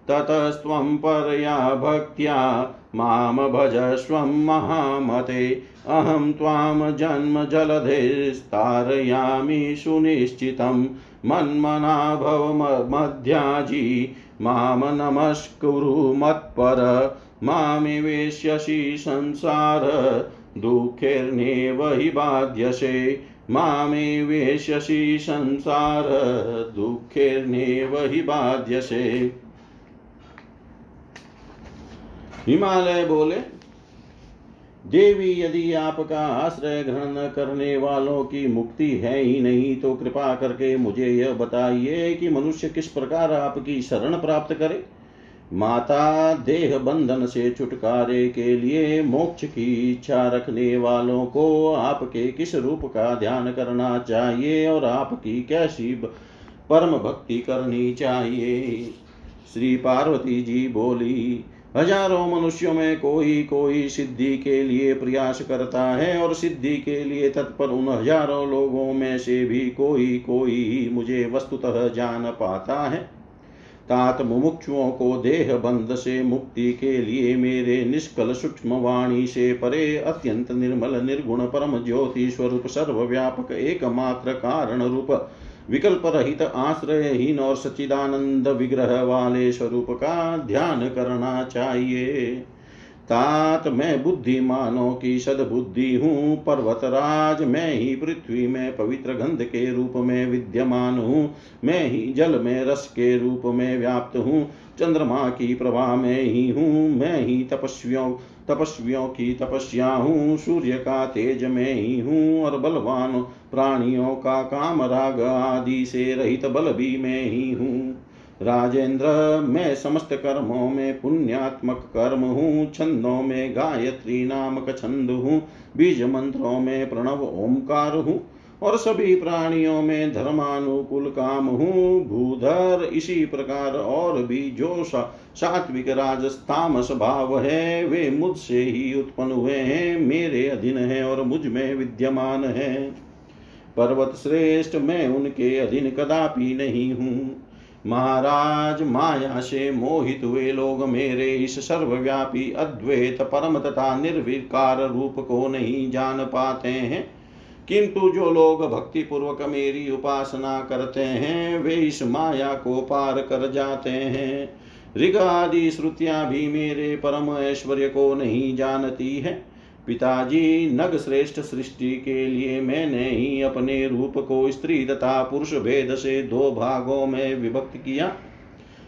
ततस्त्वं परया भक्त्या माँ भजस्वं महामते। अहं त्वां जन्मजलधेस्तारयामि सुनिश्चितं। मन्मना भव मध्याजी माँ नमस्कुरु मत्पर। मामिवेश्यसि संसार, दुःखेर्नेव हि बाध्यसे। मामेवेश्यसि संसार, दुःखेर्नेव हि बाध्यसे। हिमालय बोले, देवी, यदि आपका आश्रय ग्रहण करने वालों की मुक्ति है ही नहीं तो कृपा करके मुझे यह बताइए कि मनुष्य किस प्रकार आपकी शरण प्राप्त करे। माता, देह बंधन से छुटकारे के लिए मोक्ष की इच्छा रखने वालों को आपके किस रूप का ध्यान करना चाहिए और आपकी कैसी परम भक्ति करनी चाहिए? श्री पार्वती जी बोली हज़ारों मनुष्यों में कोई कोई सिद्धि के लिए प्रयास करता है और सिद्धि के लिए तत्पर उन हज़ारों लोगों में से भी कोई कोई मुझे वस्तुतः जान पाता है। तात मुमुक्षुओं को देह बंध से मुक्ति के लिए मेरे निष्कल सूक्ष्म वाणी से परे अत्यंत निर्मल निर्गुण परम ज्योति स्वरूप सर्वव्यापक एकमात्र कारण रूप विकल्प रहित आश्रयहीन और सचिदानंद विग्रह वाले स्वरूप का ध्यान करना चाहिए। तात मैं बुद्धिमानों की सदबुद्धि हूँ, पर्वतराज मैं ही पृथ्वी में पवित्र गंध के रूप में विद्यमान हूँ, मैं ही जल में रस के रूप में व्याप्त हूँ, चंद्रमा की प्रभा में ही हूँ, मैं ही तपस्वियों तपस्वियों की तपस्या हूँ, सूर्य का तेज में ही हूँ और बलवान प्राणियों का काम राग आदि से रहित बल भी मैं ही हूँ। राजेंद्र, मैं समस्त कर्मों में पुण्यात्मक कर्म हूँ, छंदों में गायत्री नामक छंद हूँ, बीज मंत्रों में प्रणव ओंकार हूँ और सभी प्राणियों में धर्मानुकूल काम हूँ। भूधर, इसी प्रकार और भी जो सात्विक राजस्तामस भाव है, वे मुझसे ही उत्पन्न हुए हैं, मेरे अधीन है और मुझमें विद्यमान है। पर्वत श्रेष्ठ मैं उनके अधीन कदापि नहीं हूँ। महाराज, माया से मोहित हुए लोग मेरे इस सर्वव्यापी, अद्वैत, परम तथा निर्विकार रूप को नहीं जान पाते हैं। किंतु जो लोग भक्ति पूर्वक मेरी उपासना करते हैं, वे इस माया को पार कर जाते हैं। ऋग आदि श्रुतियाँ भी मेरे परम ऐश्वर्य को नहीं जानती है। पिताजी नग श्रेष्ठ सृष्टि के लिए मैंने ही अपने रूप को स्त्री तथा पुरुष भेद से दो भागों में विभक्त किया।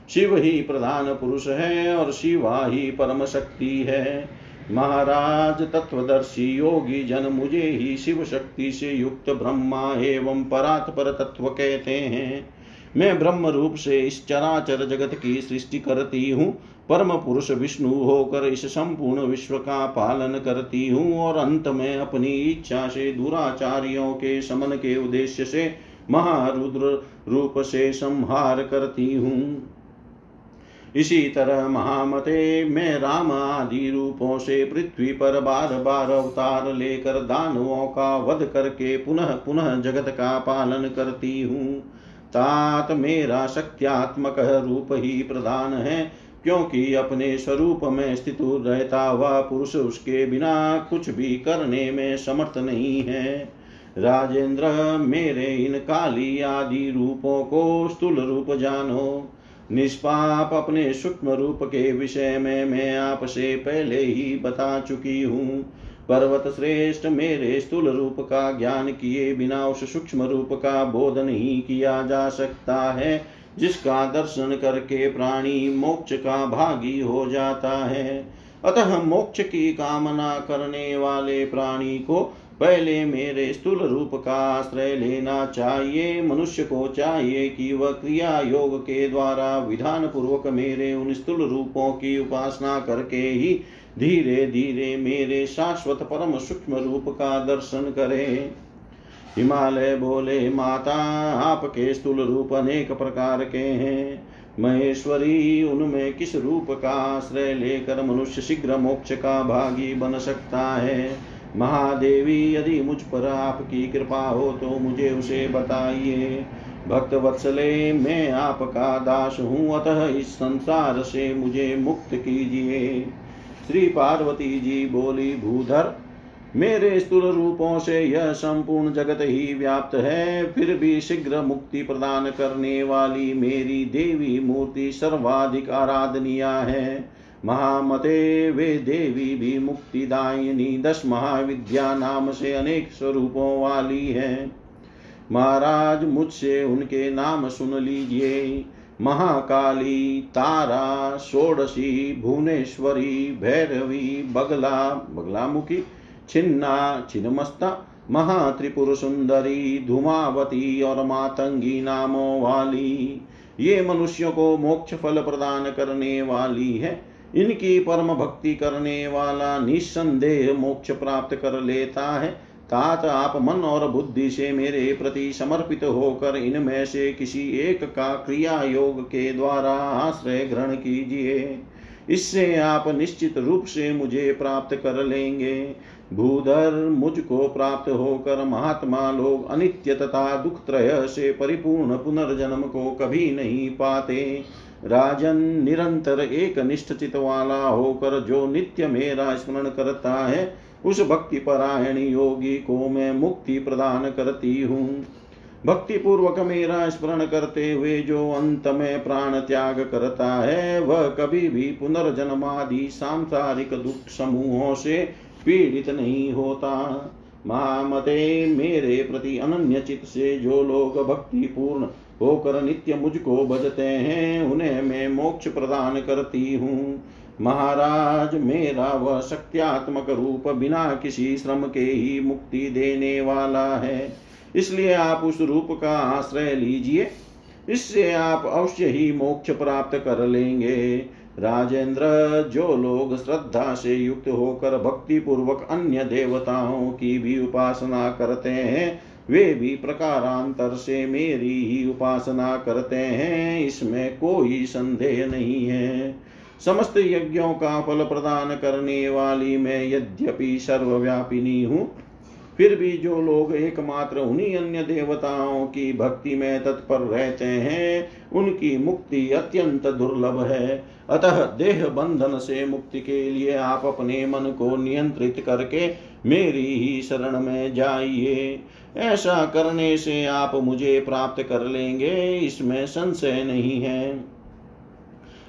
शिव ही प्रधान पुरुष है और शिवा ही परम शक्ति है। महाराज तत्वदर्शी योगी जन मुझे ही शिव शक्ति से युक्त ब्रह्मा एवं परात्पर तत्व कहते हैं। मैं ब्रह्म रूप से इस चराचर जगत की सृष्टि करती हूँ, परम पुरुष विष्णु होकर इस संपूर्ण विश्व का पालन करती हूँ और अंत में अपनी इच्छा से दुराचार्यों के समन के उद्देश्य से महारुद्र रूप से संहार करती हूँ। इसी तरह महामते मैं राम आदि रूपों से पृथ्वी पर बार बार अवतार लेकर दानवों का वध करके पुनः पुनः जगत का पालन करती हूँ। तात मेरा शक्त्यात्मक रूप ही प्रधान है, क्योंकि अपने स्वरूप में स्थित रहता हुआ पुरुष उसके बिना कुछ भी करने में समर्थ नहीं है। राजेंद्र, मेरे इन काली आदि रूपों को स्थूल रूप जानो। निष्पाप अपने सूक्ष्म रूप के विषय में मैं आपसे पहले ही बता चुकी हूँ। पर्वत श्रेष्ठ मेरे स्थूल रूप का ज्ञान किए बिना उस सूक्ष्म रूप का बोध नहीं किया जा सकता है, जिसका दर्शन करके प्राणी मोक्ष का भागी हो जाता है। अतः मोक्ष की कामना करने वाले प्राणी को पहले मेरे स्थूल रूप का आश्रय लेना चाहिए। मनुष्य को चाहिए कि वह क्रिया योग के द्वारा विधान पूर्वक मेरे उन स्थूल रूपों की उपासना करके ही धीरे धीरे मेरे शाश्वत परम सूक्ष्म रूप का दर्शन करे। हिमालय बोले, माता, आपके स्थूल रूप अनेक प्रकार के हैं। महेश्वरी, उनमें किस रूप का आश्रय लेकर मनुष्य शीघ्र मोक्ष का भागी बन सकता है? महादेवी, यदि मुझ पर आपकी कृपा हो तो मुझे उसे बताइए। भक्त वत्सले, मैं आपका दास हूँ, अतः इस संसार से मुझे मुक्त कीजिए। श्री पार्वती जी बोली, भूधर, मेरे स्थूल रूपों से यह संपूर्ण जगत ही व्याप्त है। फिर भी शीघ्र मुक्ति प्रदान करने वाली मेरी देवी मूर्ति सर्वाधिक आराधनीय है। महामते वे देवी भी मुक्तिदायिनी। दस महाविद्या नाम से अनेक स्वरूपों वाली है। महाराज, मुझसे उनके नाम सुन लीजिए। महाकाली, तारा, षोडशी, भुवनेश्वरी, भैरवी, बगला, बगलामुखी, छिन्ना, छिन्नमस्ता, महात्रिपुर सुंदरी, धुमावती और मातंगी नामों वाली। ये मनुष्यों को मोक्ष फल प्रदान करने वाली है। इनकी परम भक्ति करने वाला निस्संदेह मोक्ष प्राप्त कर लेता है। तात आप मन और बुद्धि से मेरे प्रति समर्पित होकर इनमें से किसी एक का क्रिया योग के द्वारा आश्रय ग्रहण कीजिए। इससे आप निश्चित रूप से मुझे प्राप्त कर लेंगे। भूधर मुझको प्राप्त होकर महात्मा लोग अनित्य तथा दुख त्रय से परिपूर्ण पुनर्जन्म को कभी नहीं पाते। राजन निरंतर एक निष्ठ चित वाला होकर जो नित्य मेरा स्मरण करता है, उस भक्ति परायण योगी को मैं मुक्ति प्रदान करती हूँ। भक्ति पूर्वक मेरा स्मरण करते हुए जो अंत में प्राण त्याग करता है, वह कभी भी पुनर्जन्मादि सांसारिक दुख समूहों से पीड़ित नहीं होता। महामते मेरे प्रति अनन्य चित से जो लोग भक्ति पूर्ण होकर नित्य मुझको भजते हैं, उन्हें मैं मोक्ष प्रदान करती हूँ। महाराज, मेरा वह शक्त्यात्मक रूप बिना किसी श्रम के ही मुक्ति देने वाला है। इसलिए आप उस रूप का आश्रय लीजिए। इससे आप अवश्य ही मोक्ष प्राप्त कर लेंगे। राजेंद्र, जो लोग श्रद्धा से युक्त होकर भक्ति पूर्वक अन्य देवताओं की भी उपासना करते हैं वे भी प्रकारांतर से मेरी ही उपासना करते हैं, इसमें कोई संदेह नहीं है। समस्त यज्ञों का फल प्रदान करने वाली मैं यद्यपि सर्वव्यापिनी हूँ, फिर भी जो लोग एकमात्र उन्हीं अन्य देवताओं की भक्ति में तत्पर रहते हैं, उनकी मुक्ति अत्यंत दुर्लभ है। अतः देह बंधन से मुक्ति के लिए आप अपने मन को नियंत्रित करके मेरी ही शरण में जाइए। ऐसा करने से आप मुझे प्राप्त कर लेंगे, इसमें संशय नहीं है।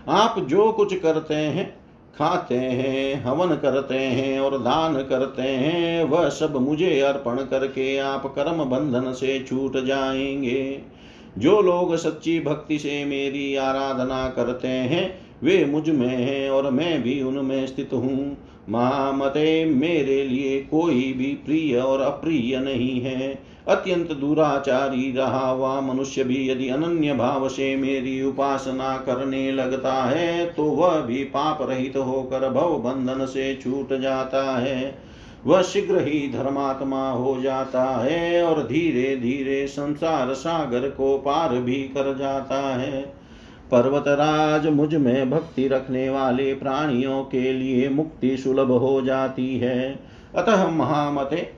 आप जो कुछ करते हैं, खाते हैं, हवन करते हैं और दान करते हैं, वह सब मुझे अर्पण करके आप कर्म बंधन से छूट जाएँगे। जो लोग सच्ची भक्ति से मेरी आराधना करते हैं, वे मुझमें हैं और मैं भी उनमें स्थित हूँ। महामते मेरे लिए कोई भी प्रिय और अप्रिय नहीं है। अत्यंत दुराचारी रहा हुआ मनुष्य भी यदि अनन्य भाव से मेरी उपासना करने लगता है तो वह भी पाप रहित होकर भव बंधन से छूट जाता है। वह शीघ्र ही धर्मात्मा हो जाता है और धीरे धीरे संसार सागर को पार भी कर जाता है। पर्वतराज मुझमें भक्ति रखने वाले प्राणियों के लिए मुक्ति सुलभ हो जाती है। अतः महामते,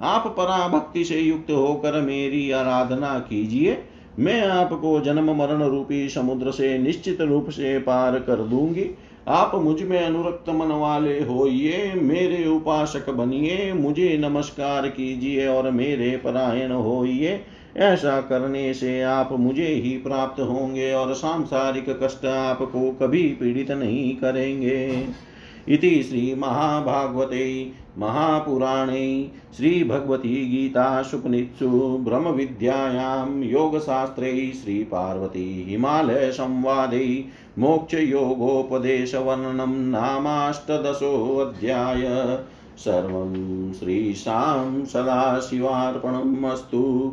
आप पराभक्ति से युक्त होकर मेरी आराधना कीजिए। मैं आपको जन्म मरण रूपी समुद्र से निश्चित रूप से पार कर दूँगी। आप मुझमें अनुरक्त मन वाले होइए, मेरे उपासक बनिए, मुझे नमस्कार कीजिए और मेरे परायण होइए। ऐसा करने से आप मुझे ही प्राप्त होंगे और सांसारिक कष्ट आपको कभी पीड़ित नहीं करेंगे। इति श्रीमहाभागवते महापुराणे श्रीभगवती गीतासुपनित्सु ब्रह्मविद्यायां योगशास्त्रे श्रीपार्वती हिमालयसंवादे मोक्षयोगोपदेशवर्णनं नामाष्टदशोऽध्याय। सर्वं श्रीशां सदाशिवार्पणम् अस्तु।